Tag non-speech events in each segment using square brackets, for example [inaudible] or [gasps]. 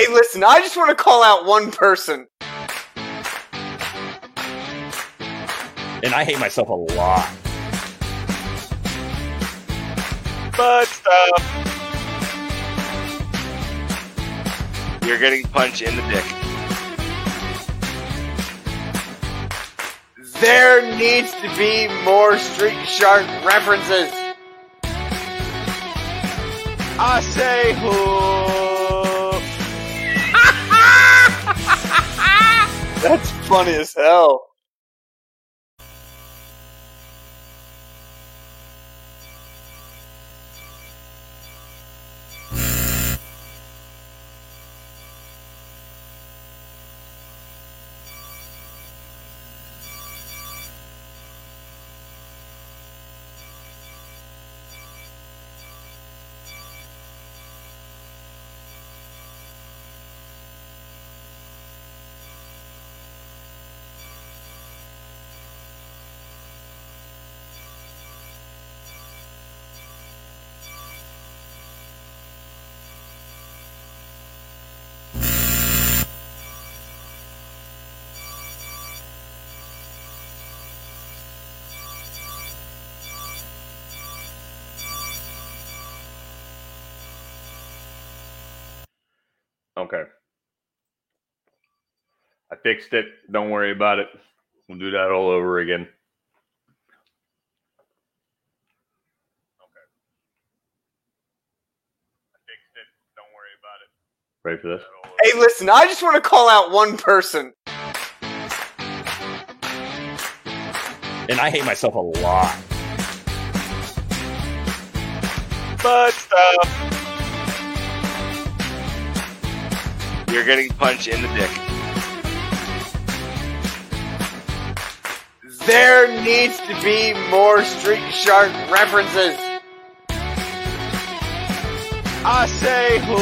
Hey, listen, I just want to call out one person. And I hate myself a lot. But stuff. You're getting punched in the dick. There needs to be more Street Shark references. I say who? That's funny as hell. Fixed it. Don't worry about it. We'll do that all over again. Okay. I fixed it. Don't worry about it. Ready for this? Hey, listen, I just want to call out one person. And I hate myself a lot. But stuff. You're getting punched in the dick. There needs to be more Street Shark references. I say who?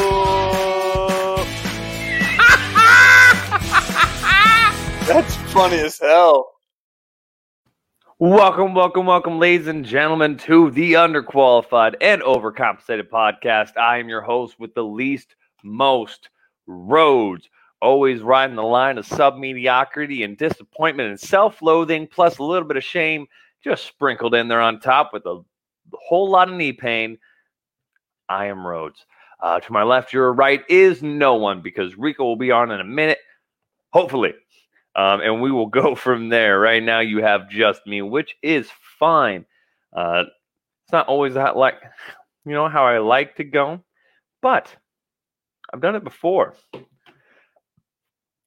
[laughs] That's funny as hell. Welcome, welcome, welcome, ladies and gentlemen, to the Underqualified and Overcompensated podcast. I am your host with the least, most roads, always riding the line of sub mediocrity and disappointment and self loathing, plus a little bit of shame just sprinkled in there on top with a whole lot of knee pain. I am Rhodes. Uh, to my left, your right is no one because Rico will be on in a minute, hopefully. Um, and we will go [laughs] from there. Right now, you have just me, which is fine. Uh, it's not always that like, you know, how I like to go, but I've done it before.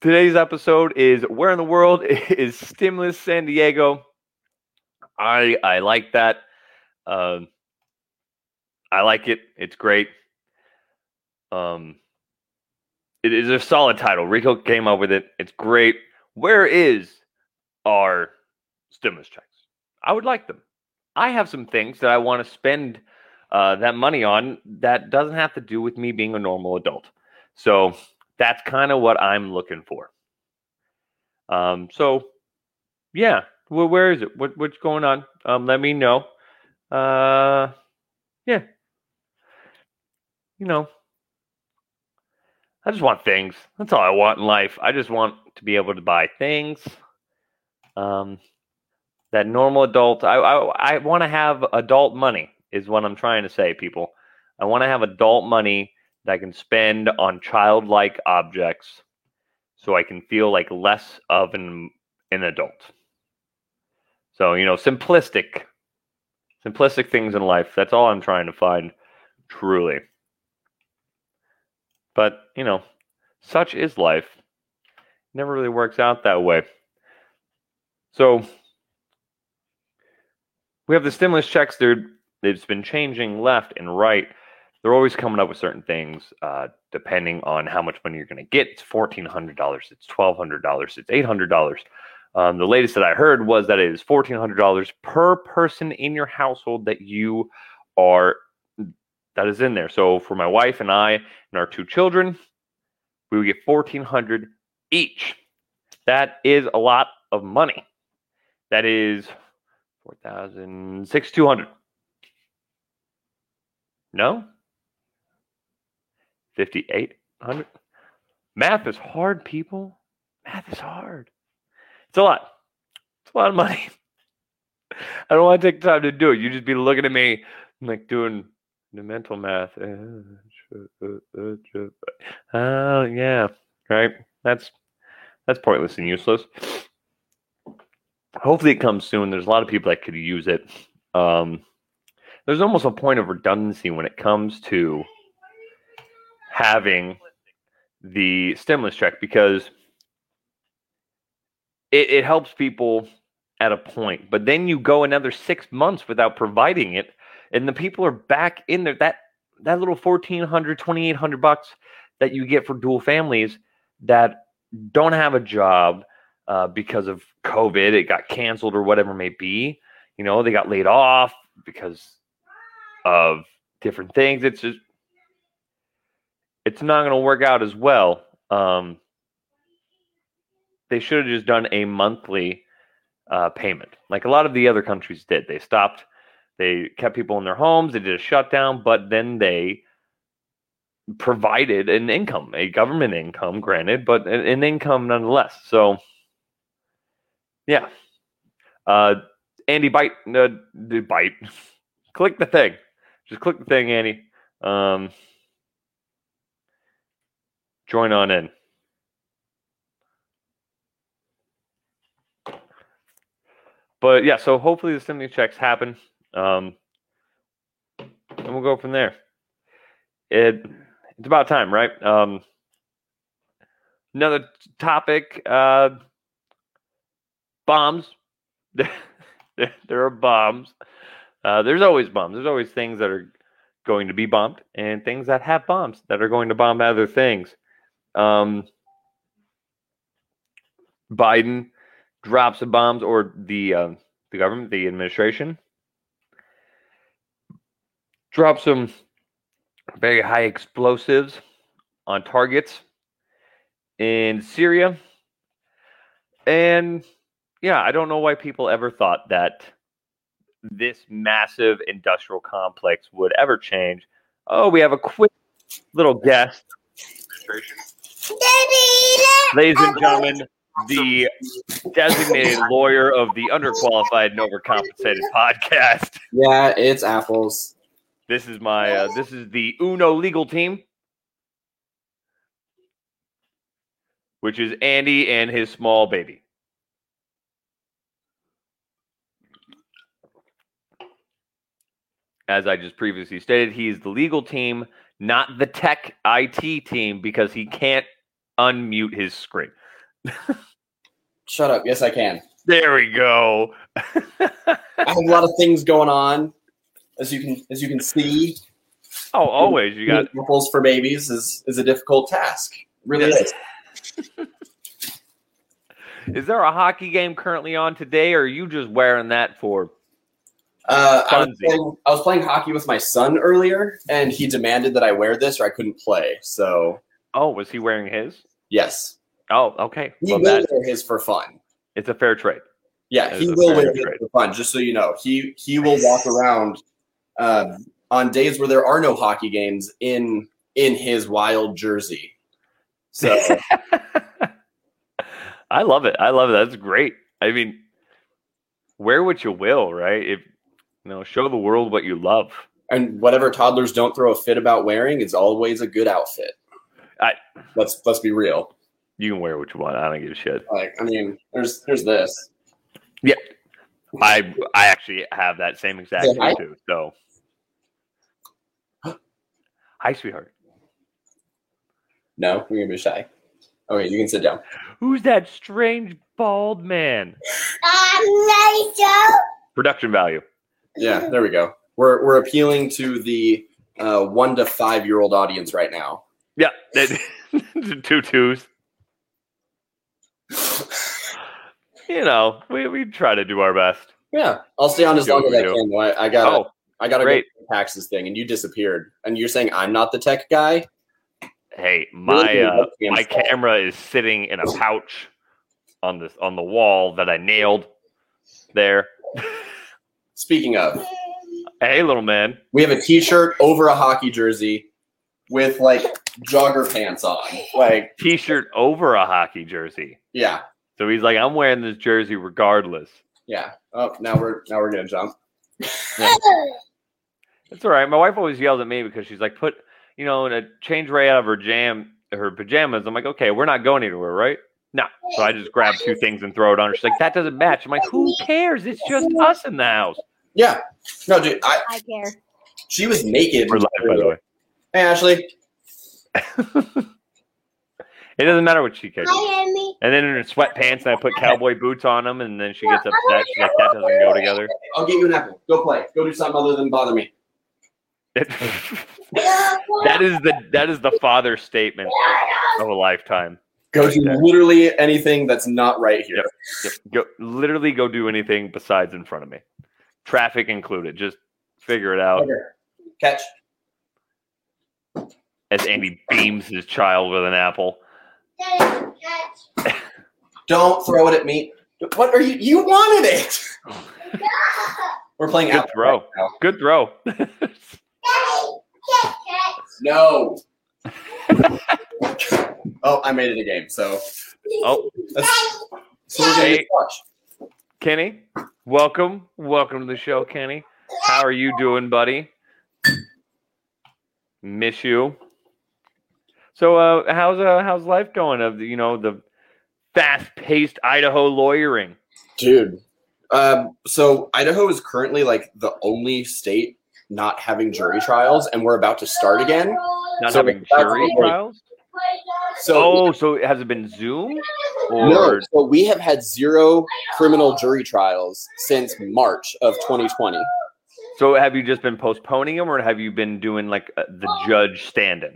Today's episode is Where in the World [laughs] is Stimulus San Diego? I I like that. Um, I like it. It's great. Um, it is a solid title. Rico came up with it. It's great. Where is our stimulus checks? I would like them. I have some things that I want to spend uh, that money on that doesn't have to do with me being a normal adult. So that's kind of what I'm looking for. Um, so yeah, well, where is it? What what's going on? Um, let me know. Uh, yeah, you know, I just want things. That's all I want in life. I just want to be able to buy things. Um, that normal adult. I I, I want to have adult money. Is what I'm trying to say, people. I want to have adult money that I can spend on childlike objects so I can feel like less of an, an adult. So, you know, simplistic, simplistic things in life. That's all I'm trying to find, truly. But, you know, such is life. Never really works out that way. So, we have the stimulus checks. They're, it's been changing left and right they're always coming up with certain things uh, depending on how much money you're going to get. It's fourteen hundred dollars. It's twelve hundred dollars. It's eight hundred dollars. Um, the latest that I heard was that it is fourteen hundred dollars per person in your household that you are that is in there. So for my wife and I and our two children, we would get fourteen hundred each. That is a lot of money. That is four thousand six two hundred. No, 5800 Math is hard, people. Math is hard. It's a lot. It's a lot of money. [laughs] I don't want to take the time to do it. You just be looking at me like doing the mental math. Oh yeah, right. That's that's pointless and useless. Hopefully, it comes soon. There's a lot of people that could use it. Um, there's almost a point of redundancy when it comes to having the stimulus check because it, it helps people at a point, but then you go another six months without providing it, and the people are back in there. That that little 1400 2800 bucks that you get for dual families that don't have a job uh, because of COVID, it got canceled or whatever may be. You know, they got laid off because of different things. It's just, it's not going to work out as well. Um, they should have just done a monthly uh, payment, like a lot of the other countries did. They stopped, they kept people in their homes, they did a shutdown, but then they provided an income, a government income, granted, but an, an income nonetheless. So, yeah. Uh, Andy, bite, uh, bite. [laughs] click the thing. Just click the thing, Andy. Um, join on in. But yeah, so hopefully the stimulus checks happen, um, and we'll go from there. It it's about time, right? Um, another topic: uh, bombs. [laughs] there are bombs. Uh, there's always bombs. There's always things that are going to be bombed and things that have bombs that are going to bomb other things. Um, Biden drops the bombs, or the uh, the government, the administration drops some very high explosives on targets in Syria. And yeah, I don't know why people ever thought that this massive industrial complex would ever change. Oh, we have a quick little guest. Ladies and gentlemen, the designated lawyer of the underqualified and overcompensated podcast. Yeah, it's apples. This is my uh, this is the Uno legal team, which is Andy and his small baby. As I just previously stated, he is the legal team, not the tech IT team, because he can't unmute his screen. Shut up. Yes, I can. There we go. I have a lot of things going on, as you can as you can see. Oh, always you got apples for babies is is a difficult task. It really Yes. is. [laughs] Is there a hockey game currently on today, or are you just wearing that for? Uh, I, was playing, I was playing hockey with my son earlier, and he demanded that I wear this, or I couldn't play. So Oh, was he wearing his? Yes, Oh, okay. he Well, will that, wear his for fun. it's a fair trade. Yeah, That he will fair wear his for fun. Just so you know, he he will walk around uh, on days where there are no hockey games in in his wild jersey. So [laughs] I love it. I love it. That's great. I mean, wear what you will, right? If you know, show the world what you love. and whatever toddlers don't throw a fit about wearing is always a good outfit. I- let's let's be real. You can wear what you want. I don't give a shit. Like I mean, there's there's this. Yeah, I I actually have that same exact Say thing hi. too. So, [gasps] hi, sweetheart. No, you're gonna be shy. Okay, you can sit down. Who's that strange bald man? Production value. Yeah, there we go. We're we're appealing to the uh, one to five year old audience right now. Yeah, [laughs] two twos. You know, we, we try to do our best. Yeah, I'll stay on as long as I can. though. I, I gotta Oh, I gotta great. go taxes thing, and you disappeared. And you're saying I'm not the tech guy? hey, my uh, my sorry. camera is sitting in a pouch on this on the wall that I nailed there. Speaking of, Hey, little man. we have a T-shirt over a hockey jersey with like jogger pants on. Like, T-shirt over a hockey jersey. yeah, So he's like, I'm wearing this jersey regardless. yeah. Oh, now we're now we're gonna jump. It's all right. My wife always yells at me because she's like, put, you know, in a change right out of her jam, her pajamas. I'm like, okay, we're not going anywhere, right? No. So I just grab two things and throw it on her. She's like, that doesn't match. I'm like, who cares? It's just us in the house. Yeah, no, dude. I I care. she was naked. We're live, by the way. Hey, Ashley. [laughs] It doesn't matter what she cares. Hi, Amy. And then in her sweatpants, and I put cowboy boots on them, and then she gets upset. She's like, that doesn't go together. I'll give you an apple. Go play. Go do something other than bother me. [laughs] that is the that is the father statement of a lifetime. Go Right do literally anything that's not right here. Yep. Go, literally go do anything besides in front of me, traffic included. Just figure it out. Okay. Catch. As Andy beams his child with an apple. Don't throw it at me. What are you? You wanted it. [laughs] We're playing Good apple throw. right. Good throw. [laughs] No. [laughs] oh, I made it a game. So oh, that's so Hey. watch. Kenny, welcome, welcome to the show, Kenny. How are you doing, buddy? Miss you. So, uh, how's uh, how's life going? Of the, you know the fast-paced Idaho lawyering. dude. Um, so Idaho is currently like the only state not having jury trials, and we're about to start again. Not So having jury like- trials. So Oh, so has it been Zoom or no, so we have had zero criminal jury trials since March of 2020. so? Have you just been postponing them, or have you been doing like uh, the judge stand-in?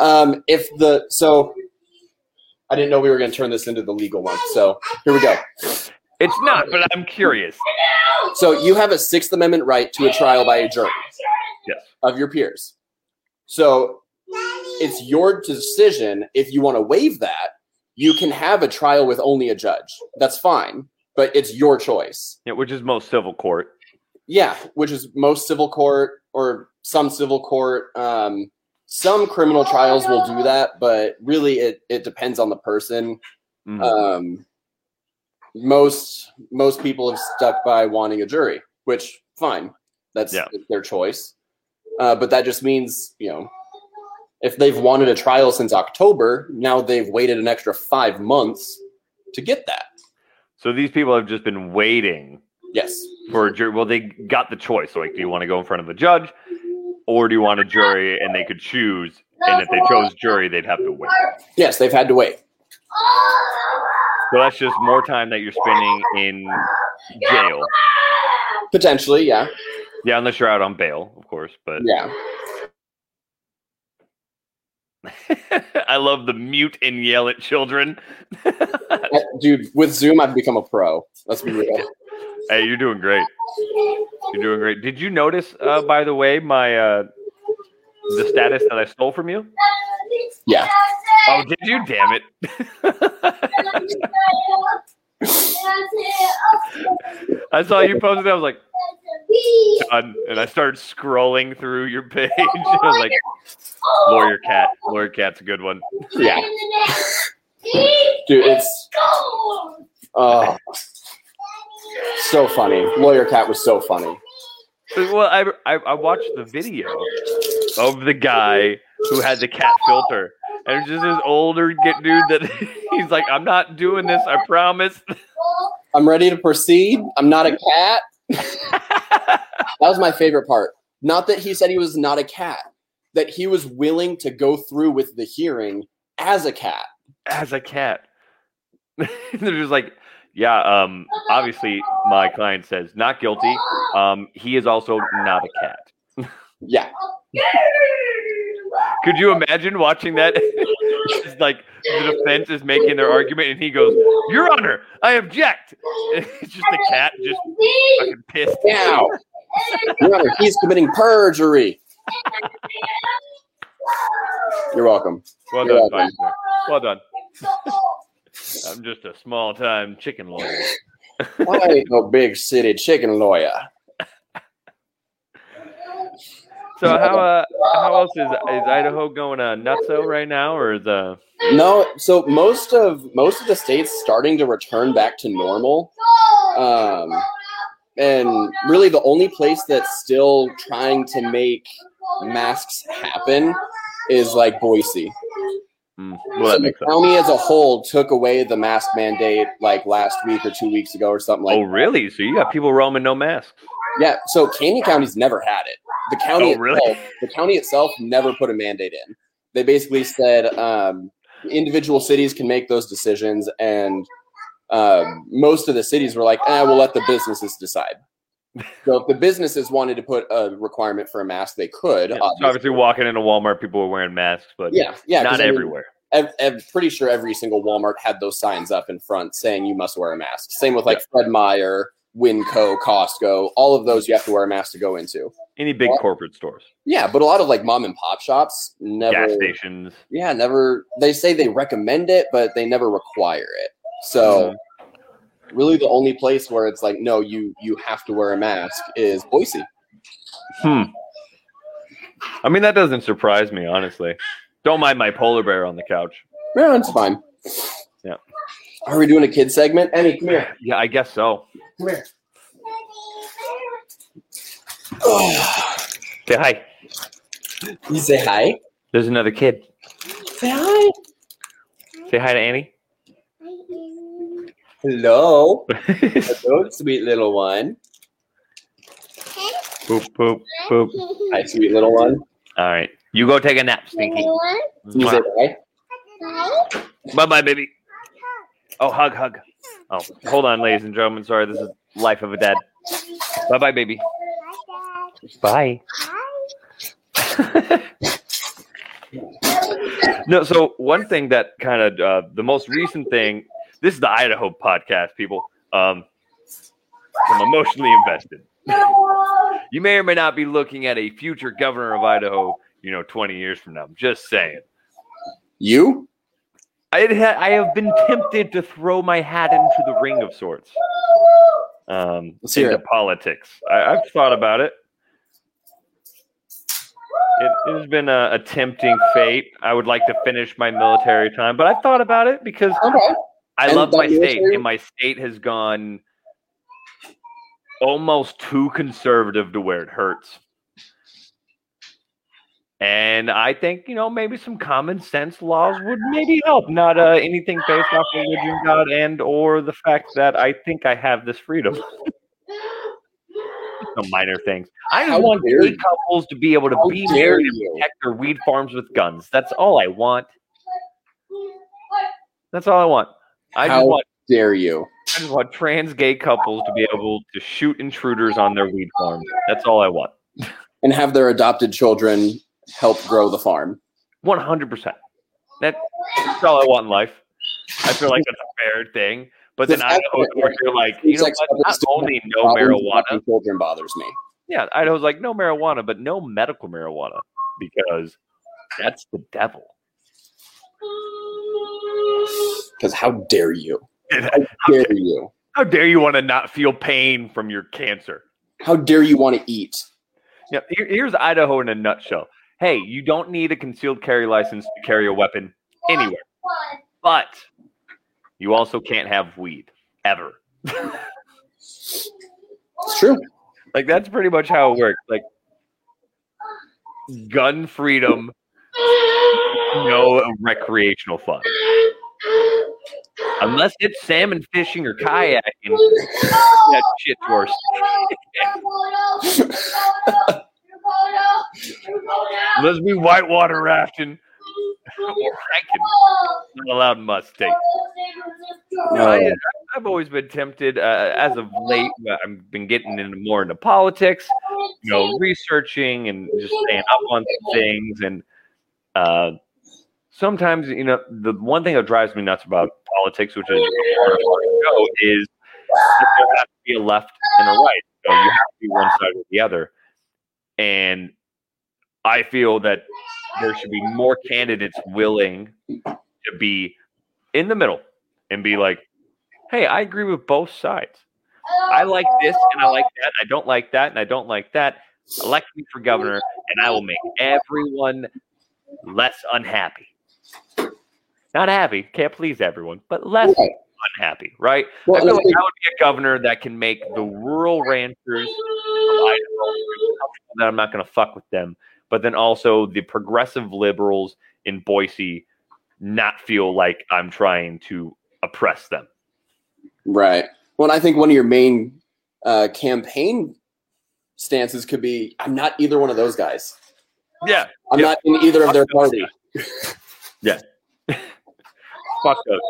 Um, if the so, I didn't know we were going to turn this into the legal one. So here we go. It's not, but I'm curious. So you have a Sixth Amendment right to a trial by a jury Yes. of your peers. So it's your decision if you want to waive that. You can have a trial with only a judge. That's fine, but it's your choice. Yeah, which is most civil court. Yeah, which is most civil court or some civil court. Um, some criminal trials will do that, but really it, it depends on the person. Mhm. Um, most most people have stuck by wanting a jury, which fine, that's Yeah. their choice. Uh, but that just means you know, if they've wanted a trial since October, now they've waited an extra five months to get that. so these people have just been waiting Yes, for a jury. Well, they got the choice. Like, do you want to go in front of the judge, or do you want a jury? And they could choose. And if they chose jury, they'd have to wait. yes, they've had to wait. So that's just more time that you're spending in jail. Potentially, yeah, Yeah, unless you're out on bail, of course. But yeah. [laughs] I love the mute and yell at children. [laughs] Dude, with Zoom, I've become a pro. Let's be real. Hey, you're doing great. You're doing great. Did you notice, uh, by the way, my uh, the status that I stole from you? Yeah. Oh, did you? Damn it! [laughs] I saw you posted. I was like, done, and I started scrolling through your page. [laughs] I was like, lawyer cat. Lawyer cat's a good one. Yeah, [laughs] dude, it's oh so funny. Lawyer Cat was so funny. Well, I, I I watched the video of the guy who had the cat filter, and just this older get dude that [laughs] he's like, I'm not doing this. I promise. [laughs] I'm ready to proceed. I'm not a cat. [laughs] That was my favorite part. Not that he said he was not a cat, that he was willing to go through with the hearing as a cat. As a cat, they're just like, yeah. Um, obviously, my client says not guilty. Um, he is also not a cat. Yeah. [laughs] Could you imagine watching that? [laughs] It's like the defense is making their argument, and he goes, "Your Honor, I object." And [laughs] it's just a cat, just fucking pissed. Now, Your Honor, he's committing perjury. You're welcome. Well You're done, welcome. Well done. I'm just a small time chicken lawyer. [laughs] I ain't no big city chicken lawyer. So how uh, how else is is Idaho going uh, nutso right now, or is uh No, so most of most of the states starting to return back to normal. Um, and really the only place that's still trying to make masks happen is like Boise. So well the makes sense. as a whole took away the mask mandate like last week or two weeks ago or something like oh really? So you got people roaming no masks? Yeah, so Canyon County's never had it. The county Oh, really? itself, the county itself never put a mandate in. They basically said um, individual cities can make those decisions, and um, most of the cities were like, "eh, we'll let the businesses decide." So if the businesses wanted to put a requirement for a mask, they could. Yeah, so obviously. obviously, walking into Walmart, people were wearing masks, but yeah, yeah, not I mean, everywhere. ev- pretty sure every single Walmart had those signs up in front saying you must wear a mask. Same with like Fred Meyer, Winco, Costco. All of those you have to wear a mask to go into. Any big corporate stores, Yeah, but a lot of like mom and pop shops never. gas stations. Yeah, never. They say they recommend it, but they never require it. So, mm-hmm. Really, the only place where it's like, no, you you have to wear a mask is Boise. Hmm. I mean, that doesn't surprise me, honestly. Don't mind my polar bear on the couch. Yeah, it's fine. Yeah. Are we doing a kid segment? Emmy, come here. Yeah, I guess so. Come here. Oh, [sighs] Say hi. you say hi. There's another kid. Say hi. Say hi to Annie. Hello. Hello, sweet little one. boop, boop, boop. Hi, sweet little one. All right. You go take a nap, Stinky. You say hi. Bye bye, baby. Oh, hug, hug. Oh, hold on, ladies and gentlemen. Sorry, this is life of a dad. Bye bye, baby. Bye. [laughs] no, so one thing that kind of uh, the most recent thing. This is the Idaho podcast, people. Um, I'm emotionally invested. You may or may not be looking at a future governor of Idaho. You know, 20 years from now. I'm just saying. You? I ha- I have been tempted to throw my hat into the ring of sorts. Um, Let's into it. politics. I, I've thought about it. It, it has been a, a tempting fate. I would like to finish my military time, but I've thought about it because Okay. I And love my state, military- and my state has gone almost too conservative to where it hurts. And I think you know maybe some common sense laws would maybe help. Not uh, anything based off religion, God, and or the fact that I think I have this freedom. [laughs] Some minor things. I just How want gay couples to be able to How be married and protect their weed farms with guns. That's all I want. That's all I want. I just How- want Dare you? I just want trans gay couples to be able to shoot intruders on their weed farm. That's all I want. And have their adopted children help grow the farm. One hundred percent. That's all I want in life. I feel like that's a fair thing. But then The fact Idaho's that- where you're like, you know what? Not only no marijuana. Children bothers me. Yeah, I Idaho's like no marijuana, but no medical marijuana because that's the devil. Because how dare you? How How dare you? How dare you want to not feel pain from your cancer? How dare you want to eat? Yeah, here, here's Idaho in a nutshell. Hey, you don't need a concealed carry license to carry a weapon anywhere, but you also can't have weed ever. It's true. Like that's pretty much how it works. Like gun freedom, no recreational fun. Unless it's salmon fishing or kayaking, that shit's worse. Unless we whitewater rafting or hiking, not allowed in my. No, I, I've always been tempted. Uh, as of late, I've been getting into more into politics. You know, researching and just staying up on some things. And uh, sometimes, you know, the one thing that drives me nuts about politics, which is part of our show, is that there has to be a left and a right. Know, you have to be one side or the other. And I feel that there should be more candidates willing to be in the middle and be like, hey, I agree with both sides. I like this and I like that. I don't like that and I don't like that. elect me for governor, and I will make everyone less unhappy. Not happy, can't please everyone, but less Right. unhappy, right? Well, I feel like I would be a governor that can make the rural ranchers that I'm not going to fuck with them, but then also the progressive liberals in Boise not feel like I'm trying to oppress them. Right. Well, I think one of your main uh, campaign stances could be I'm not either one of those guys. Yeah, I'm Yeah. not in either of their those party. [laughs] [laughs] fuck those.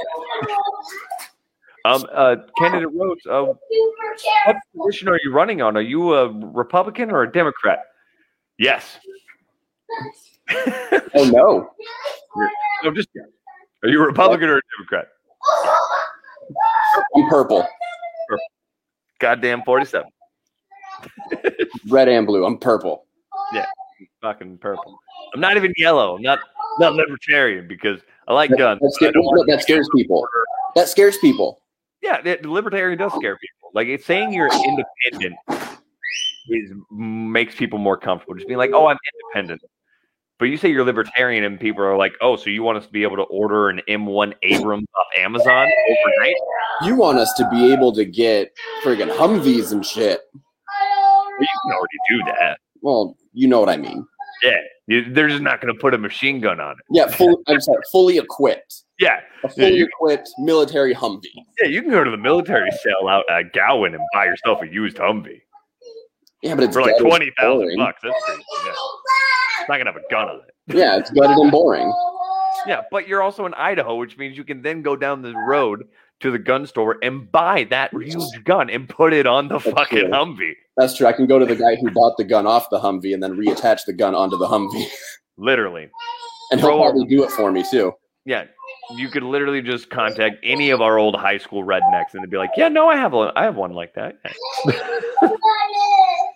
Um, uh, candidate Rhodes, uh, what position are you running on? Are you a Republican or a Democrat? Yes. Oh no. [laughs] no, just are you a Republican or a Democrat? I'm purple. Goddamn forty-seven. Red and blue. I'm purple. Yeah, fucking purple. I'm not even yellow. I'm not not libertarian because I like That, guns. that, scares, that scares people. That scares people. Yeah, the the libertarian does scare people. Like it's saying you're independent is makes people more comfortable. Just being like, "Oh, I'm independent." But you say you're libertarian, and people are like, "Oh, so you want us to be able to order an M1 Abrams off Amazon overnight?" You want us to be able to get friggin' Humvees and shit. Well, you can already do that. Well, you know what I mean. Yeah, you, they're just not going to put a machine gun on it. Yeah, full, I'm sorry, fully equipped. Yeah, A fully you- equipped military Humvee. yeah, you can go to the military sale out at Gowen and buy yourself a used Humvee Yeah, but it's for like twenty thousand bucks. That's crazy. Yeah. It's not gonna have a gun on it. Yeah, it's gutted and boring. Yeah, but you're also in Idaho, which means you can then go down the road to the gun store and buy that huge gun and put it on the That's fucking true. Humvee. That's true. I can go to the guy who bought the gun off the Humvee and then reattach the gun onto the Humvee, Literally. [laughs] and he'll Bro. probably do it for me too. Yeah. You could literally just contact any of our old high school rednecks and they'd be like, Yeah, no, I have one. I have one like that. [laughs]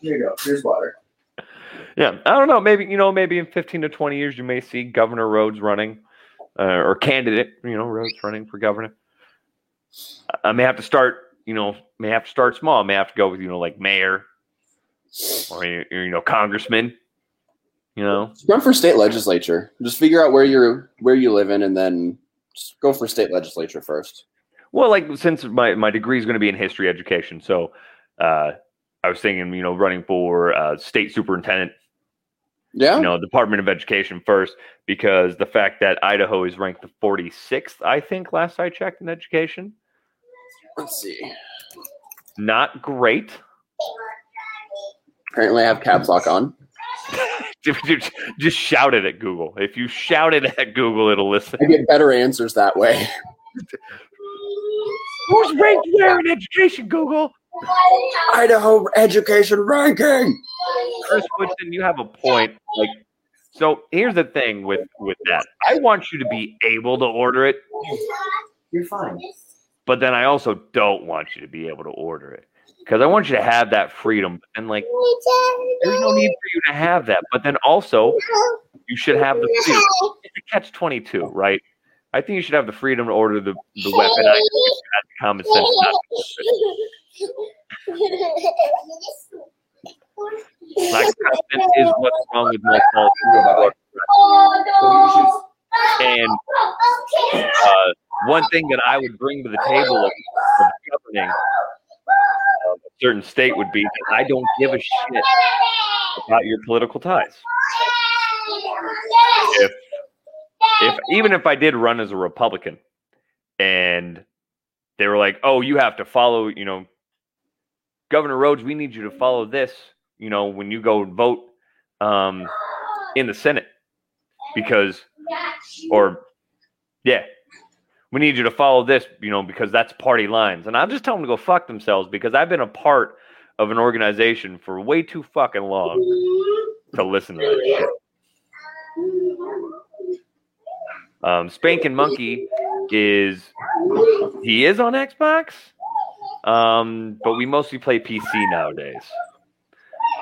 Here you go. Here's water. Yeah. I don't know. Maybe, you know, maybe in 15 to 20 years, you may see Governor Rhodes running uh, or candidate, you know, Rhodes running for governor. I- may have to start, you know, may have to start small. I may have to go with, you know, like mayor or, you you know, congressman, you know. Run for state legislature. Just figure out where you're where you live in, and then just go for state legislature first. Well, like since my, my degree is going to be in history education, so uh, I was thinking, you know, running for uh, state superintendent, Yeah. you know, Department of Education first, because the fact that Idaho is ranked the 46th, I think, last I checked in education, Let's see. not great. Apparently, I have caps lock on. Just- [laughs] Just shout it at Google. If you shout it at Google, it'll listen. I get better answers that way. Who's ranked where in education, Google? Idaho education ranking. Chris Woodson, you have a point. Like, so here's the thing with with that. I want you to be able to order it, You're fine. But then I also don't want you to be able to order it because I want you to have that freedom. And like, there's no need for you to have that. But then also, you should have the freedom. It's a catch twenty two, right? I think you should have the freedom to order the the weapon. I think you have the common sense. Not to order it. Lack of common is what's wrong with most politics. And uh, one thing that I would bring to the table of, of governing uh, a certain state would be that I don't give a shit about your political ties. If if even if I did run as a Republican and they were like, "Oh, you have to follow," you know, Governor Rhodes, we need you to follow this, you know, when you go vote um, in the Senate because or yeah, we need you to follow this, you know, because that's party lines. And I'll just tell them to go fuck themselves because I've been a part of an organization for way too fucking long to listen to that shit. Um, Spankin' Monkey is he is on Xbox, um, but we mostly play PC nowadays.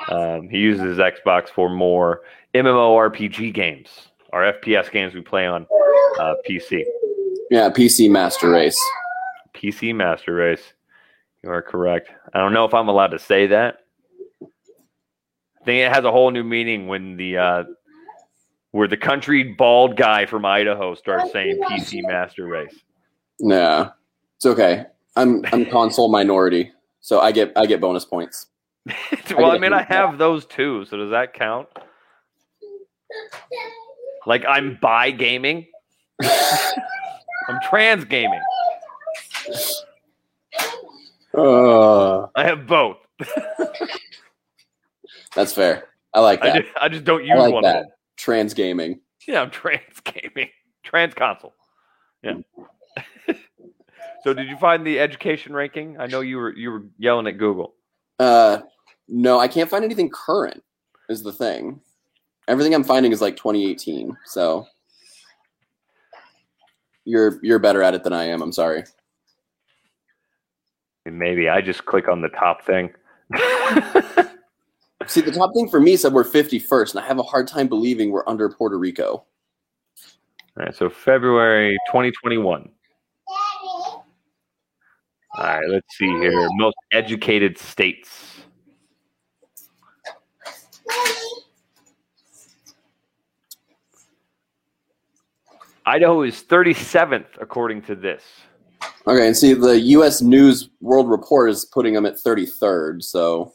Um, he uses Xbox for more MMORPG games, our FPS games we play on uh, PC. Yeah, PC Master Race. PC Master Race. You are correct. I don't know if I'm allowed to say that. I think it has a whole new meaning when the uh, where the country bald guy from Idaho starts saying PC Master Race. Nah, it's okay. I'm I'm console minority, so I get I get bonus points. [laughs] well, I get mean, I have those too, so does that count? Like I'm by gaming. [laughs] I'm trans gaming. Uh, I have both. that's fair. I like I that. just, I just don't use I like one of that. them. Trans gaming. Yeah, I'm [laughs] trans gaming. Trans console. Yeah. [laughs] so did you find the education ranking? I know you were you were yelling at Google. Uh, no, I can't find anything current. Is the thing. Everything I'm finding is like 2018. So you're you're better at it than I am. I'm sorry. Maybe I just click on the top thing. [laughs] See, the top thing for me said we're 51st, and I have a hard time believing we're under Puerto Rico. All right, so February 2021. All right, let's see here. Most educated states. Idaho is 37th according to this. Okay, and see, the U.S. News World Report is putting them at 33rd, so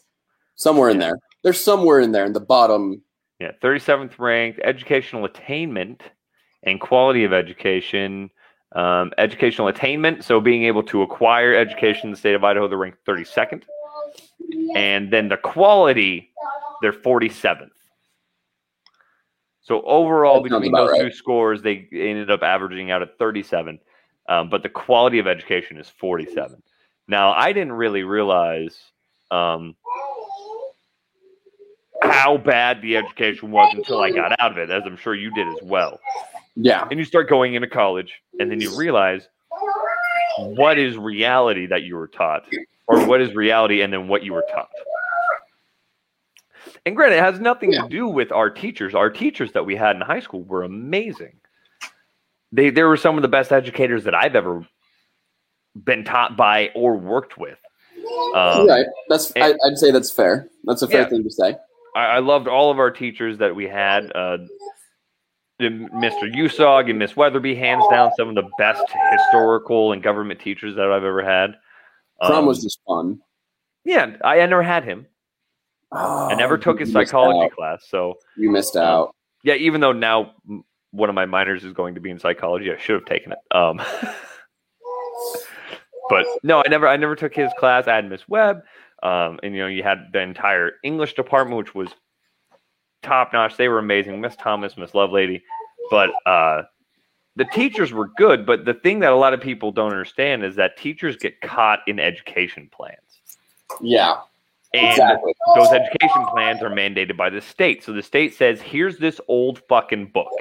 somewhere in there. They're somewhere in there in the bottom. Yeah, 37th ranked. Educational attainment and quality of education. Um, educational attainment, so being able to acquire education in the state of Idaho, they're ranked 32nd. And then the quality, they're 47th. So overall, That between those right. two scores, they ended up averaging out at 37. Um, but the quality of education is 47. Now, I didn't really realize um, how bad the education was until I got out of it, as I'm sure you did as well. Yeah, And you start going into college, and then you realize what is reality that you were taught, or what is reality and then what you were taught. And granted, it has nothing Yeah. to do with our teachers. Our teachers that we had in high school were amazing. They, they were some of the best educators that I've ever been taught by or worked with. Um, right. That's I, I'd say that's fair. That's a fair Yeah. thing to say. I, I loved all of our teachers that we had. Uh, Mr. Usog and Miss Weatherby, hands down, some of the best historical and government teachers that I've ever had. Um, was just fun. yeah, I, I never had him. I never took his Oh, psychology out. class. So You missed Um, out. yeah, even though now one of my minors is going to be in psychology, I should have taken it. Um, [laughs] but no, I never, I never took his class. I had Miss Webb, um, and you know, you had the entire English department, which was top notch. They were amazing. Miss Thomas, Miss Lovelady, but uh, the teachers were good. But the thing that a lot of people don't understand is that teachers get caught in education plans. Yeah, And exactly. those education plans are mandated by the state. So the state says, "Here's this old fucking book.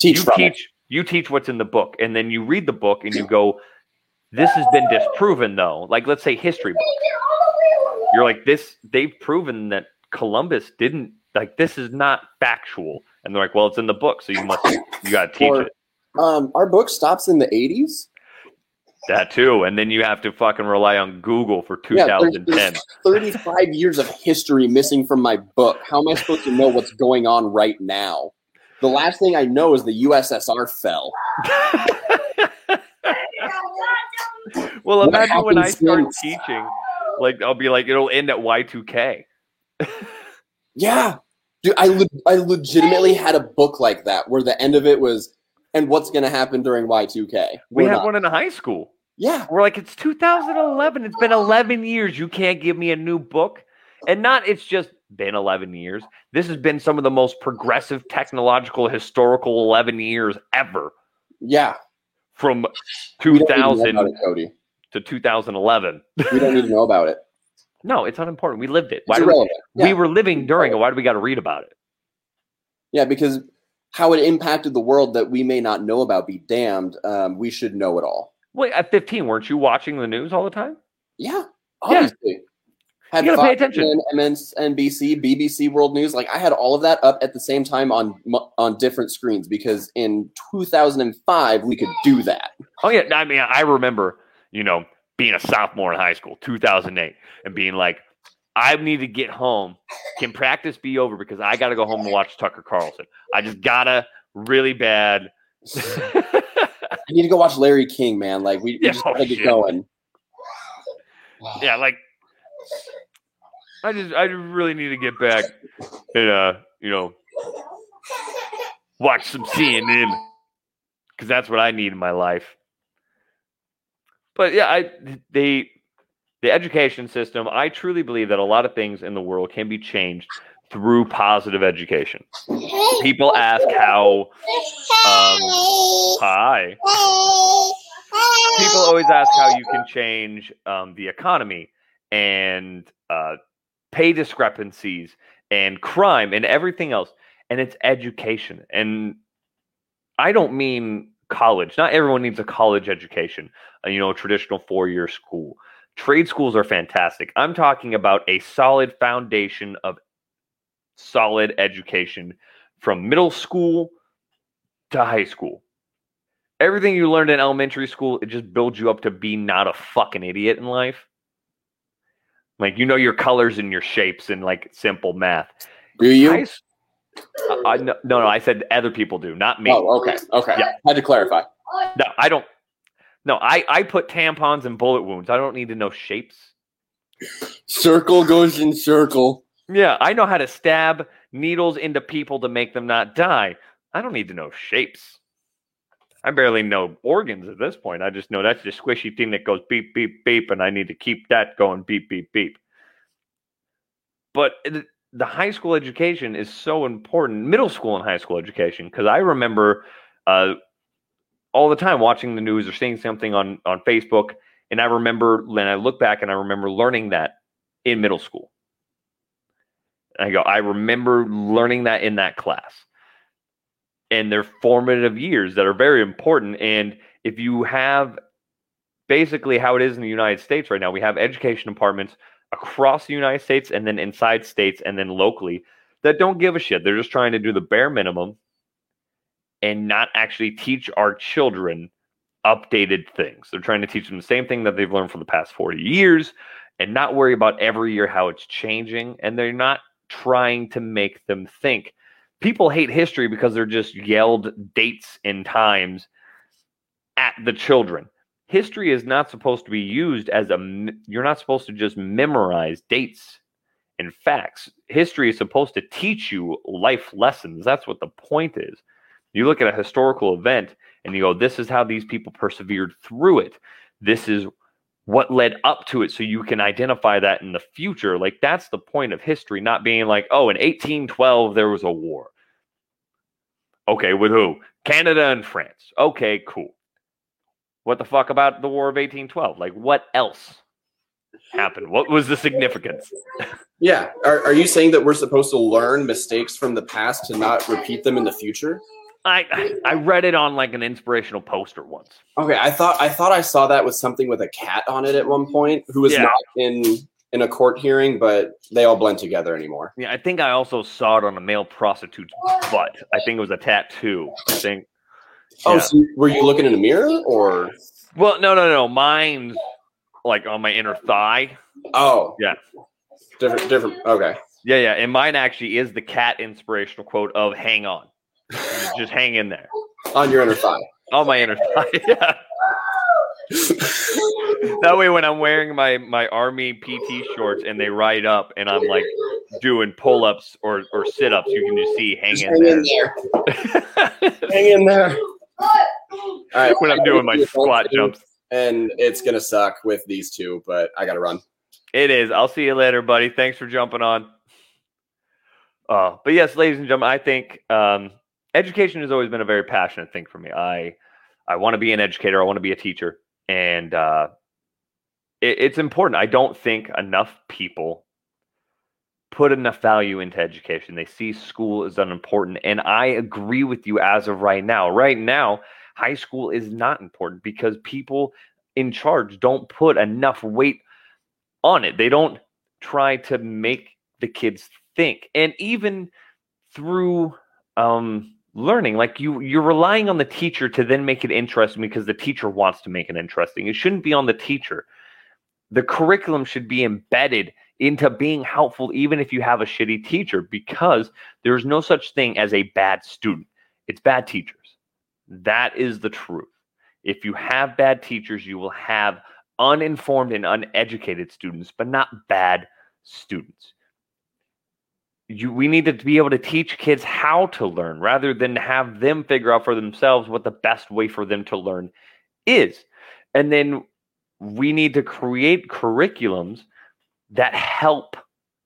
Teach you from it. teach you teach what's in the book, and then you read the book and you go, "This has been disproven, though." Like let's say history book. You're like, "This they've proven that Columbus didn't like this is not factual," and they're like, "Well, it's in the book, so you must you got to teach Or- it." Um, our book stops in the 80s. That too, and then you have to fucking rely on Google for 2010. there's 35 [laughs] years of history missing from my book. How am I supposed to know what's going on right now? The last thing I know is the USSR fell. [laughs] well, imagine when I start since? teaching, like I'll be like, it'll end at Y2K. [laughs] Yeah. Dude, I, le- I legitimately had a book like that where the end of it was, and what's going to happen during Y2K? We had not- one in high school. Yeah. We're like, it's 2011. It's been 11 years. You can't give me a new book. And not, it's just been 11 years. This has been some of the most progressive technological, historical 11 years ever Yeah. from We don't need to 2000 it, to 2011. We don't need to know about it. No, it's unimportant. We lived it. Why we, irrelevant. we Yeah. were living during it. Why do we got to read about it? Yeah, because how it impacted the world that we may not know about, be damned. Um, we should know it all. Wait, at 15, weren't you watching the news all the time? Yeah, obviously. Had You gotta pay attention. MSNBC, BBC World News. Like I had all of that up at the same time on on different screens because in 2005 we could do that. Oh yeah, I mean, I remember, you know, being a sophomore in high school, 2008, and being like, I need to get home. Can practice be over because I got to go home and watch Tucker Carlson? I just gotta really bad. [laughs] I need to go watch Larry King, man. Like we, we Yeah, just oh, gotta get shit. going. yeah, like I just I just really need to get back and uh you know watch some CNN because that's what I need in my life. But yeah, I they the education system. I truly believe that a lot of things in the world can be changed through positive education. People ask how. Um, hi. People always ask how you can change um, the economy and uh, pay discrepancies and crime and everything else. And it's education. And I don't mean college. Not everyone needs a college education, uh, you know, a traditional four year school. Trade schools are fantastic. I'm talking about a solid foundation of solid education from middle school to high school. Everything you learned in elementary school, it just builds you up to be not a fucking idiot in life. Like you know your colors and your shapes and like simple math. Do you? I, I- no, no, no, I said other people do, not me. Oh, okay, okay. Yeah. Had to clarify. No, I don't. No, I, I put tampons and bullet wounds. I don't need to know shapes. Circle goes in circle. Yeah, I know how to stab needles into people to make them not die. I don't need to know shapes. I barely know organs at this point. I just know that's the squishy thing that goes beep, beep, beep, and I need to keep that going beep, beep, beep. But the high school education is so important, middle school and high school education, because I remember uh, all the time watching the news or seeing something on, on Facebook. And I remember when I look back and I remember learning that in middle school. I go, I remember learning that in that class. And they're formative years that are very important. And if you have basically how it is in the United States right now, we have education departments across the United States and then inside states and then locally that don't give a shit. They're just trying to do the bare minimum and not actually teach our children updated things. They're trying to teach them the same thing that they've learned for the past 40 years and not worry about every year how it's changing. And they're not trying to make them think. People hate history because they're just yelled dates and times at the children. History is not supposed to be used as a, you're not supposed to just memorize dates and facts. History is supposed to teach you life lessons. That's what the point is. You look at a historical event and you go, this is how these people persevered through it. This is what led up to it so you can identify that in the future. Like that's the point of history, not being like, oh, in 1812 there was a war. Okay, with who? Canada and France. Okay, cool. What the fuck about the War of 1812? Like what else happened? What was the significance? Yeah. Are, are you saying that we're supposed to learn mistakes from the past to not repeat them in the future? I I read it on like an inspirational poster once. Okay, I thought I thought I saw that with something with a cat on it at one point, who was Yeah. not in in a court hearing, but they all blend together anymore. Yeah, I think I also saw it on a male prostitute's butt. I think it was a tattoo. I think. Oh, Yeah. so were you looking in a mirror or? Well, no, no, no. Mine's like on my inner thigh. Oh, Yeah. different, different. Okay, Yeah, yeah. And mine actually is the cat inspirational quote of "Hang on, just, hang in there." on your inner thigh. On my inner thigh. [laughs] Yeah. That way, when I'm wearing my my army PT shorts and they ride up, and I'm like doing pull ups or or sit ups, you can just see hang Just in hang there. in there. [laughs] hang in there. All right, when I'm doing my squat jumps. and it's gonna suck with these two, but I gotta run. It is. I'll see you later, buddy. Thanks for jumping on. Uh, but yes, ladies and gentlemen, I think um, education has always been a very passionate thing for me. I I want to be an educator. I want to be a teacher, and uh, it, it's important. I don't think enough people put enough value into education. They see school as unimportant, and I agree with you as of right now. Right now, high school is not important because people in charge don't put enough weight on it. They don't try to make the kids think. And even through um learning, like you you're relying on the teacher to then make it interesting because the teacher wants to make it interesting. It shouldn't be on the teacher. The curriculum should be embedded into being helpful, even if you have a shitty teacher, because there's no such thing as a bad student. It's bad teachers. That is the truth. If you have bad teachers, you will have uninformed and uneducated students, but not bad students. You, we need to be able to teach kids how to learn rather than have them figure out for themselves what the best way for them to learn is. And then we need to create curriculums that help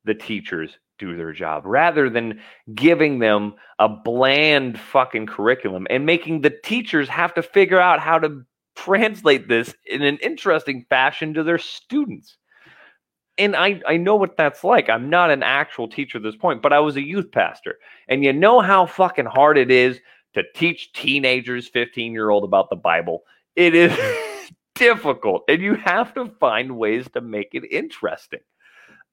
the teachers do their job rather than giving them a bland fucking curriculum and making the teachers have to figure out how to translate this in an interesting fashion to their students. And I, I know what that's like. I'm not an actual teacher at this point, but I was a youth pastor. And you know how fucking hard it is to teach teenagers, 15 year old about the Bible. It is [laughs] difficult. And you have to find ways to make it interesting.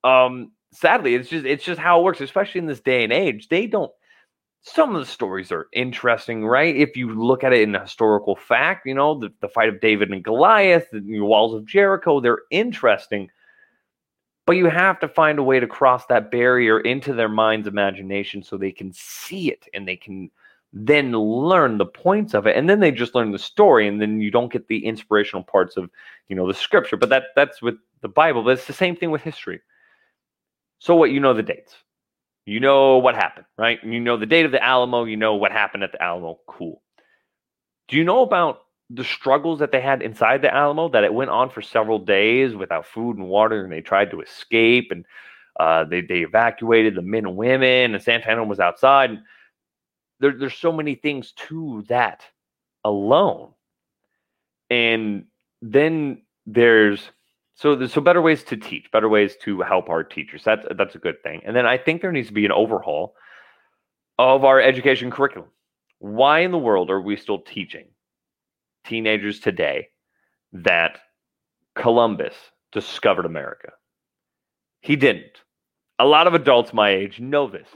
Um, sadly, it's just it's just how it works, especially in this day and age. They don't some of the stories are interesting, right? If you look at it in historical fact, you know, the, the fight of David and Goliath, the walls of Jericho, they're interesting. But you have to find a way to cross that barrier into their mind's imagination so they can see it and they can then learn the points of it. And then they just learn the story, and then you don't get the inspirational parts of, you know, the scripture. But that that's with the Bible, but it's the same thing with history. So what you know the dates you know what happened, right? You know the date of the Alamo, you know what happened at the Alamo. Cool. Do you know about the struggles that they had inside the Alamo? That it went on for several days without food and water, and they tried to escape, and uh, they they evacuated the men and women, and Santa Anna was outside. There, there's so many things to that alone, and then there's so, there's so better ways to teach, better ways to help our teachers. That's that's a good thing. And then I think there needs to be an overhaul of our education curriculum. Why in the world are we still teaching teenagers today that Columbus discovered America? He didn't. A lot of adults my age know this.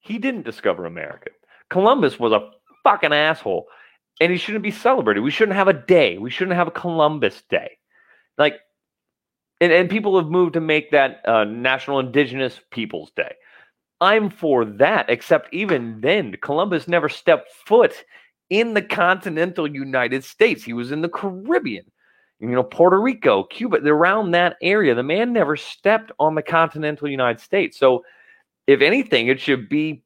He didn't discover America. Columbus was a fucking asshole, and he shouldn't be celebrated. We shouldn't have a day. We shouldn't have a Columbus Day. Like and, and people have moved to make that uh, National Indigenous Peoples Day. I'm for that, except even then, Columbus never stepped foot in the continental United States. He was in the Caribbean, you know, Puerto Rico, Cuba, around that area. The man never stepped on the continental United States. So, if anything, it should be,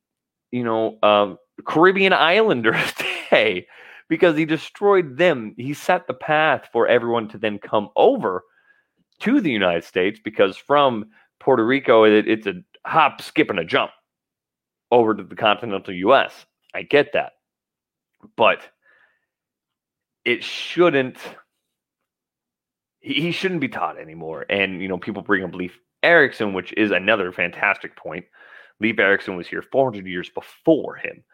you know, um, Caribbean Islanders [laughs] Day because he destroyed them. He set the path for everyone to then come over to the United States because from Puerto Rico, it, it's a hop, skip, and a jump over to the continental US. I get that. But it shouldn't, he, shouldn't be taught anymore. And, you know, people bring up Leif Erikson, which is another fantastic point. Leif Erikson was here 400 years before him.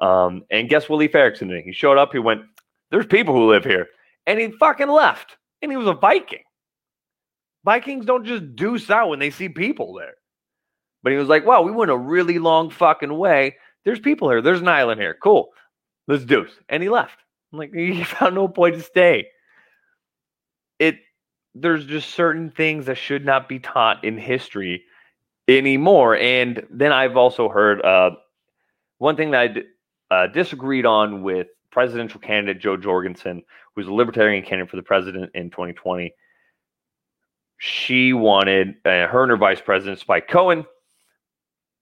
Um, and guess what Leif Erikson did? He showed up, he went, There's people who live here. And he fucking left. And he was a Viking. Vikings don't just deuce out when they see people there. But he was like, wow, we went a really long fucking way. There's people here. There's an island here. Cool. Let's deuce. And he left. I'm like, [laughs] he found no point to stay. It there's just certain things that should not be taught in history anymore. And then I've also heard uh, one thing that I uh, disagreed on with presidential candidate Jo Jorgensen, who's a libertarian candidate for the president in 2020 she wanted uh, her and her vice president Spike Cohen.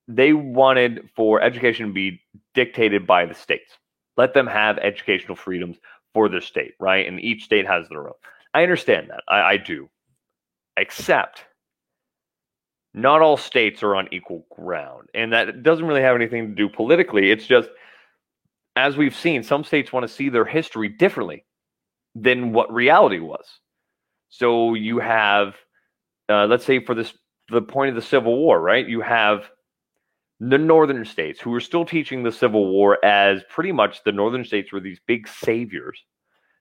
They wanted for education to be dictated by the states. Let them have educational freedoms for their state, right? And each state has their own. I understand that. I, I do. Except not all states are on equal ground. And that doesn't really have anything to do politically. It's just, as we've seen, some states want to see their history differently than what reality was. So you have uh, let's say for this the point of the Civil War, right? You have the northern states who were still teaching the Civil War as pretty much the northern states were these big saviors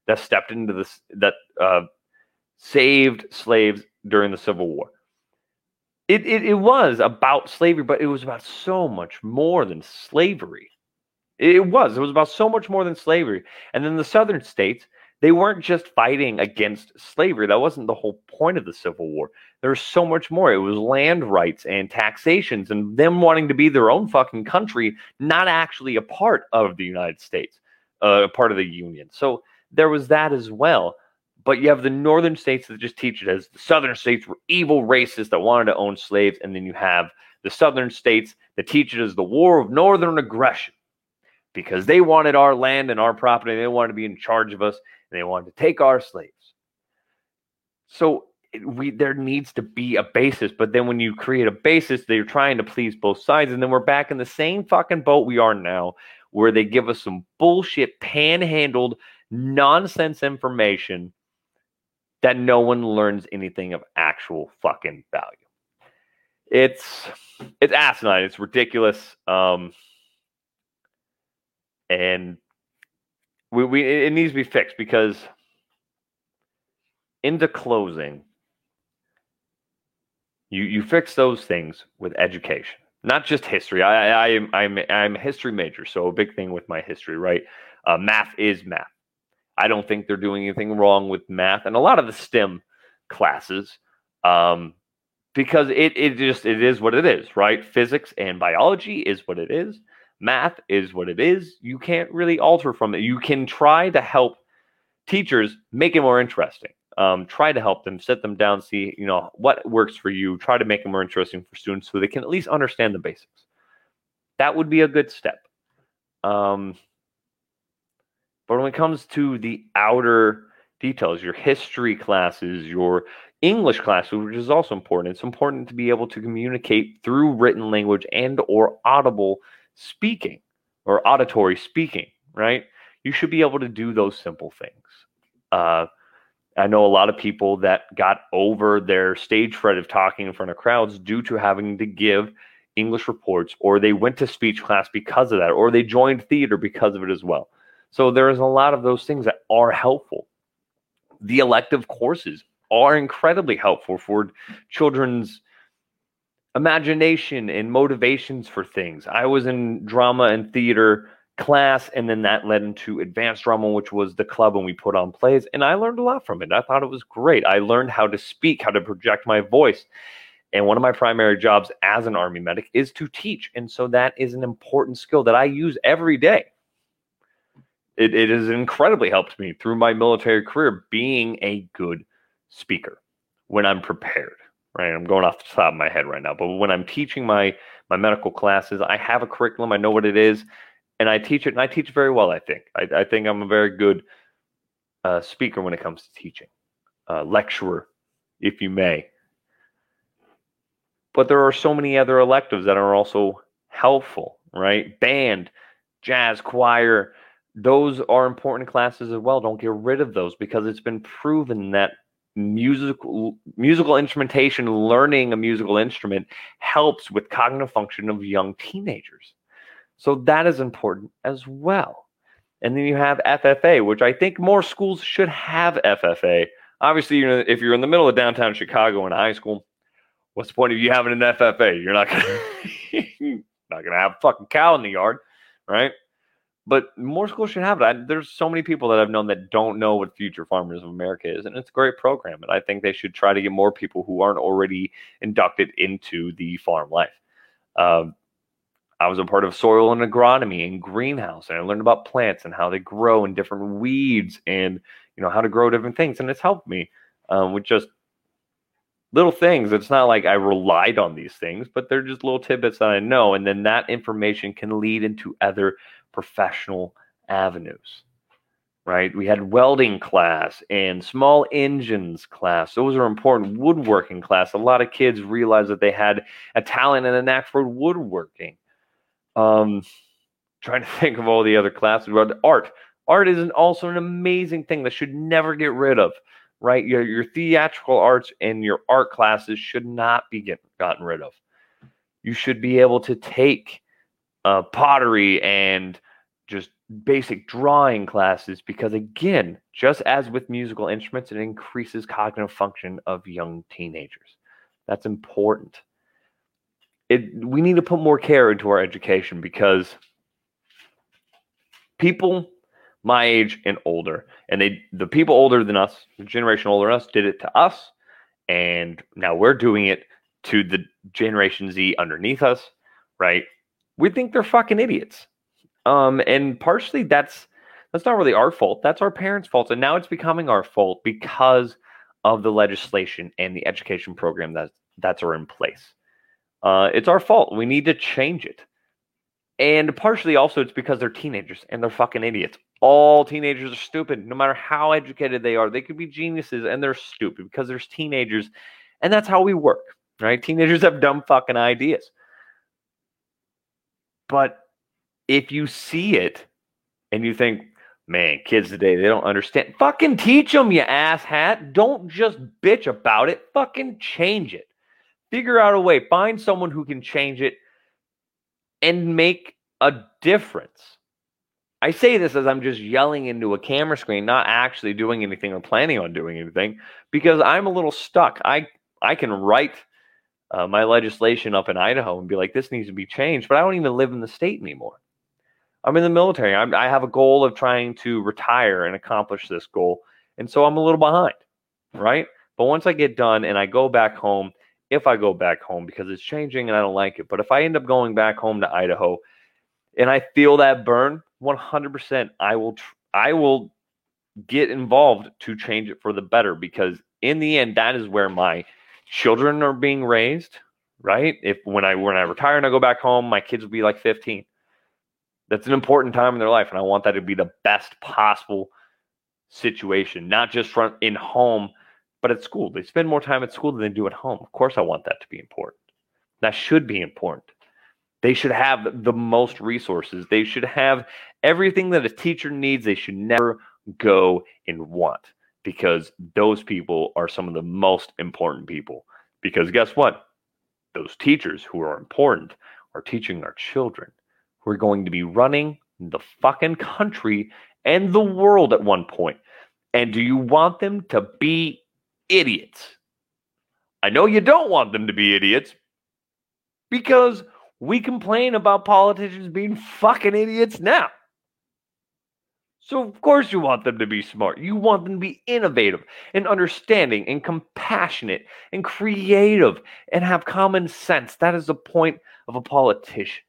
that stepped into this that uh, saved slaves during the Civil War. It, it, it was about slavery, but it was about so much more than slavery. It was. It was about so much more than slavery. And then the southern states, they weren't just fighting against slavery. That wasn't the whole point of the Civil War. There was so much more. It was land rights and taxations and them wanting to be their own fucking country, not actually a part of the United States, uh, a part of the Union. So there was that as well. But you have the northern states that just teach it as the southern states were evil racists that wanted to own slaves. And then you have the southern states that teach it as the war of northern aggression because they wanted our land and our property. They wanted to be in charge of us they wanted to take our slaves. So we there needs to be a basis, but then when you create a basis, they're trying to please both sides, and then we're back in the same fucking boat we are now, where they give us some bullshit, panhandled, nonsense information that no one learns anything of actual fucking value. It's it's asinine. It's ridiculous. Um, and we, we it needs to be fixed because into closing you you fix those things with education not just history. I i am i'm i'm a history major so a big thing with my history right? Uh, math is math. I don't think they're doing anything wrong with math and a lot of the stem classes um because it it just it is what it is right? Physics and biology is what it is math is what it is. You can't really alter from it. You can try to help teachers make it more interesting. Um, try to help them, sit them down, see you know what works for you. Try to make it more interesting for students so they can at least understand the basics. That would be a good step. Um, but when it comes to the outer details, your history classes, your English classes, which is also important, it's important to be able to communicate through written language and or audible speaking or auditory speaking, right? You should be able to do those simple things. Uh, I know a lot of people that got over their stage fright of talking in front of crowds due to having to give English reports, or they went to speech class because of that, or they joined theater because of it as well. So there's a lot of those things that are helpful. The elective courses are incredibly helpful for children's imagination and motivations for things. I was in drama and theater class, and then that led into advanced drama, which was the club, and we put on plays. And I learned a lot from it. I thought it was great. I learned how to speak, how to project my voice. And one of my primary jobs as an Army medic is to teach. And so that is an important skill that I use every day. It, it has incredibly helped me through my military career being a good speaker when I'm prepared right? I'm going off the top of my head right now, but when I'm teaching my my medical classes, I have a curriculum. I know what it is, and I teach it, and I teach very well. I think. I, I think I'm a very good uh, speaker when it comes to teaching, uh, lecturer, if you may. But there are so many other electives that are also helpful, right? Band, jazz, choir, those are important classes as well. Don't get rid of those because it's been proven that musical musical instrumentation learning a musical instrument helps with cognitive function of young teenagers. So that is important as well. And then you have ffa which i think more schools should have ffa obviously you know if you're in the middle of downtown chicago in high school what's the point of you having an ffa you're not gonna [laughs] not gonna have a fucking cow in the yard right but more schools should have it. I, there's so many people that I've known that don't know what Future Farmers of America is, and it's a great program. And I think they should try to get more people who aren't already inducted into the farm life. Um, I was a part of soil and agronomy and greenhouse, and I learned about plants and how they grow and different weeds and you know how to grow different things, and it's helped me um, with just little things. It's not like I relied on these things, but they're just little tidbits that I know, and then that information can lead into other professional avenues right? We had welding class and small engines class. Those are important. Woodworking class. A lot of kids realized that they had a talent and a knack for woodworking. Um, trying to [laughs] think of all the other classes. But art. Art is an, also an amazing thing that should never get rid of, right? Your, your theatrical arts and your art classes should not be get, gotten rid of. You should be able to take uh, pottery and just basic drawing classes because again just as with musical instruments it increases cognitive function of young teenagers that's important it we need to put more care into our education because people my age and older. And they the people older than us, the generation older than us, did it to us. And now we're doing it to the Generation Z underneath us, right? We think they're fucking idiots. Um, and partially that's that's not really our fault. That's our parents' fault. And now it's becoming our fault because of the legislation and the education program that that's are in place. Uh, it's our fault. We need to change it. And partially also it's because they're teenagers and they're fucking idiots. All teenagers are stupid, no matter how educated they are. They could be geniuses and they're stupid because there's teenagers. And that's how we work, right? Teenagers have dumb fucking ideas. But if you see it and you think, man, kids today, they don't understand, fucking teach them, you asshat. Don't just bitch about it. Fucking change it. Figure out a way. Find someone who can change it and make a difference. I say this as I'm just yelling into a camera screen, not actually doing anything or planning on doing anything, because I'm a little stuck. I I can write uh, my legislation up in Idaho and be like, this needs to be changed, but I don't even live in the state anymore. I'm in the military. I'm, I have a goal of trying to retire and accomplish this goal, and so I'm a little behind, right? But once I get done and I go back home if I go back home because it's changing and I don't like it. But if I end up going back home to Idaho and I feel that burn, 100% I will tr- I will get involved to change it for the better because in the end that is where my children are being raised, right? If when I when I retire and I go back home, my kids will be like 15. That's an important time in their life and I want that to be the best possible situation, not just from in home but at school, they spend more time at school than they do at home. Of course, I want that to be important. That should be important. They should have the most resources. They should have everything that a teacher needs. They should never go and want because those people are some of the most important people. Because guess what? Those teachers who are important are teaching our children who are going to be running the fucking country and the world at one point. And do you want them to be idiots. I know you don't want them to be idiots because we complain about politicians being fucking idiots now. So, of course, you want them to be smart. You want them to be innovative and understanding and compassionate and creative and have common sense. That is the point of a politician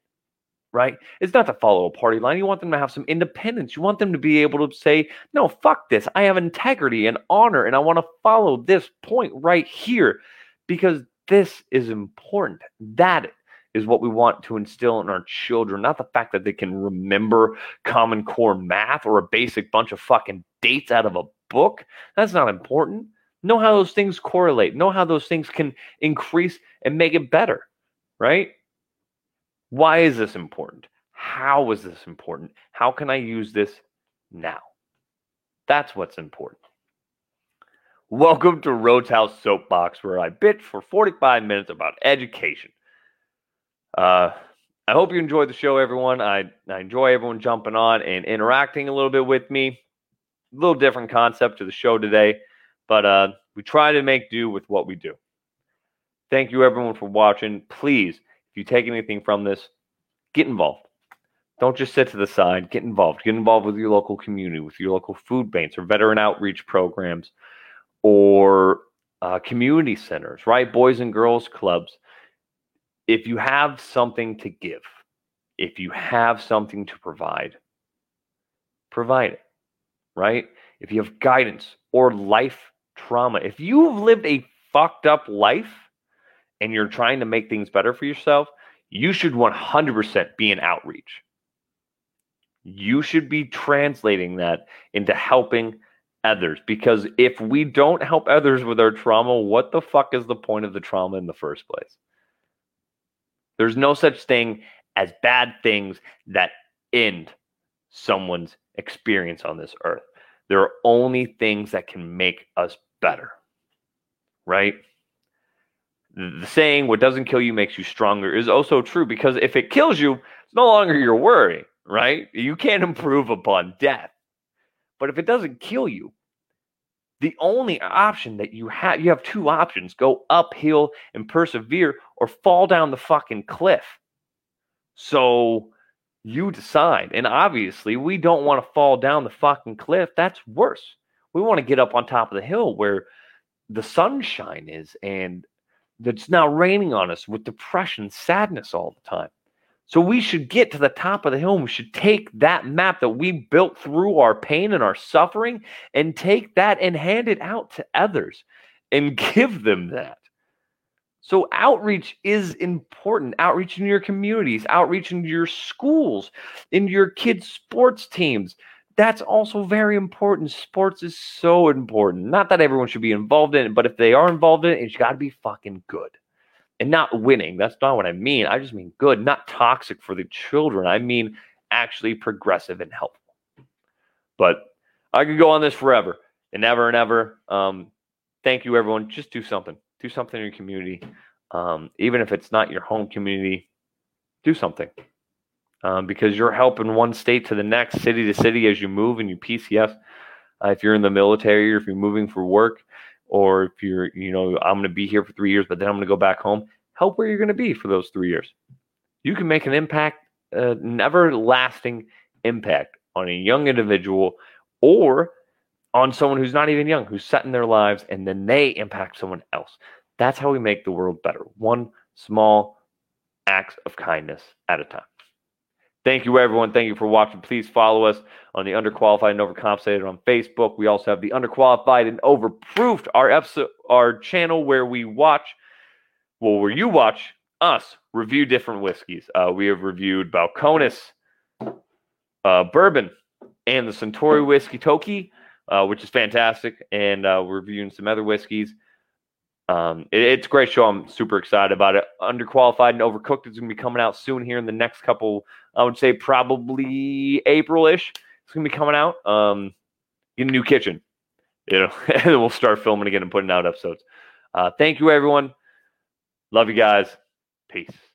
right? It's not to follow a party line. You want them to have some independence. You want them to be able to say, no, fuck this. I have integrity and honor, and I want to follow this point right here because this is important. That is what we want to instill in our children, not the fact that they can remember Common Core math or a basic bunch of fucking dates out of a book. That's not important. Know how those things correlate, know how those things can increase and make it better, right? Why is this important? How is this important? How can I use this now? That's what's important. Welcome to Rhodes House Soapbox, where I bitch for 45 minutes about education. Uh, I hope you enjoyed the show, everyone. I, I enjoy everyone jumping on and interacting a little bit with me. A little different concept to the show today, but uh, we try to make do with what we do. Thank you, everyone, for watching. Please you take anything from this, get involved. Don't just sit to the side. Get involved. Get involved with your local community, with your local food banks or veteran outreach programs or uh, community centers, right? Boys and girls clubs. If you have something to give, if you have something to provide, provide it, right? If you have guidance or life trauma, if you've lived a fucked up life, and you're trying to make things better for yourself, you should 100% be in outreach. You should be translating that into helping others because if we don't help others with our trauma, what the fuck is the point of the trauma in the first place? There's no such thing as bad things that end someone's experience on this earth. There are only things that can make us better, right? The saying what doesn't kill you makes you stronger is also true because if it kills you it's no longer your worry right you can't [laughs] improve upon death but if it doesn't kill you the only option that you have you have two options go uphill and persevere or fall down the fucking cliff so You decide. And obviously, we don't want to fall down the fucking cliff. That's worse. We want to get up on top of the hill where the sunshine is and it's now raining on us with depression, sadness all the time. So we should get to the top of the hill and we should take that map that we built through our pain and our suffering and take that and hand it out to others and [laughs] give them that. So outreach is important. Outreach in your communities, outreach in your schools, in your kids' sports teams. That's also very important. Sports is so important. Not that everyone should be involved in it, but if they are involved in it, it's got to be fucking good and not winning. That's not what I mean. I just mean good, not toxic for the children. I mean actually progressive and helpful. But I could go on this forever and ever and ever. Um, thank you, everyone. Just do something. Do something in your community. Um, even if it's not your home community, do something. Um, because you're helping one state to the next, city to city as you move in your PCS. Uh, if you're in the military or if you're moving for work, or if you're, you know, I'm going to be here for three years, but then I'm going to go back home, help where you're going to be for those three years. You can make an impact, a never lasting impact on a young individual or on someone who's not even young, who's set in their lives, and then they impact someone else. That's how we make the world better. One small act of kindness at a time. Thank you, everyone. Thank you for watching. Please follow us on the Underqualified and Overcompensated on Facebook. We also have the Underqualified and Overproofed, our episode, our channel where we watch, well, where you watch us review different whiskeys. Uh, we have reviewed Balcones, uh, bourbon, and the Suntory whiskey Toki, uh, which is fantastic. And uh, we're reviewing some other whiskeys. Um, it, it's a great show. I'm super excited about it. Underqualified and Overcooked is going to be coming out soon here in the next couple, I would say probably April ish. It's going to be coming out. Um, in a new kitchen, you know, [laughs] and then we'll start filming again and putting out episodes. Uh, thank you, everyone. Love you guys. Peace.